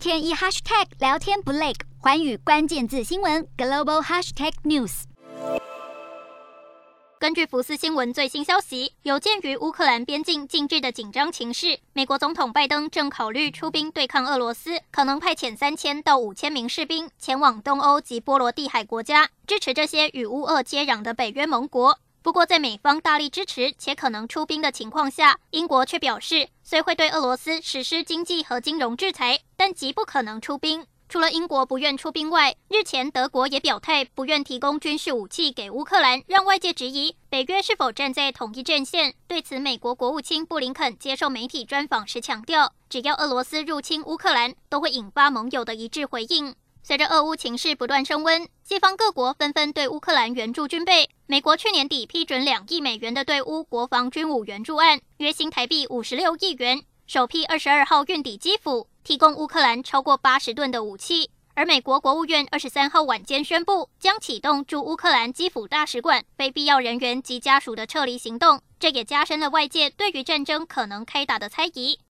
天一 hashtag 聊天不累，寰宇关键字新闻 global hashtag news。根据福斯新闻最新消息，有鉴于乌克兰边境近日的紧张情势，美国总统拜登正考虑出兵对抗俄罗斯，可能派遣三千到五千名士兵前往东欧及波罗的海国家，支持这些与乌俄接壤的北约盟国。不过，在美方大力支持且可能出兵的情况下，英国却表示，虽会对俄罗斯实施经济和金融制裁，但极不可能出兵。除了英国不愿出兵外，日前德国也表态不愿提供军事武器给乌克兰，让外界质疑北约是否站在统一阵线。对此，美国国务卿布林肯接受媒体专访时强调，只要俄罗斯入侵乌克兰，都会引发盟友的一致回应。随着俄乌情势不断升温，西方各国纷纷对乌克兰援助军备。美国去年底批准两亿美元的对乌国防军武援助案，约新台币五十六亿元，首批二十二号运抵基辅，提供乌克兰超过八十吨的武器。而美国国务院二十三号晚间宣布，将启动驻乌克兰基辅大使馆非必要人员及家属的撤离行动，这也加深了外界对于战争可能开打的猜疑。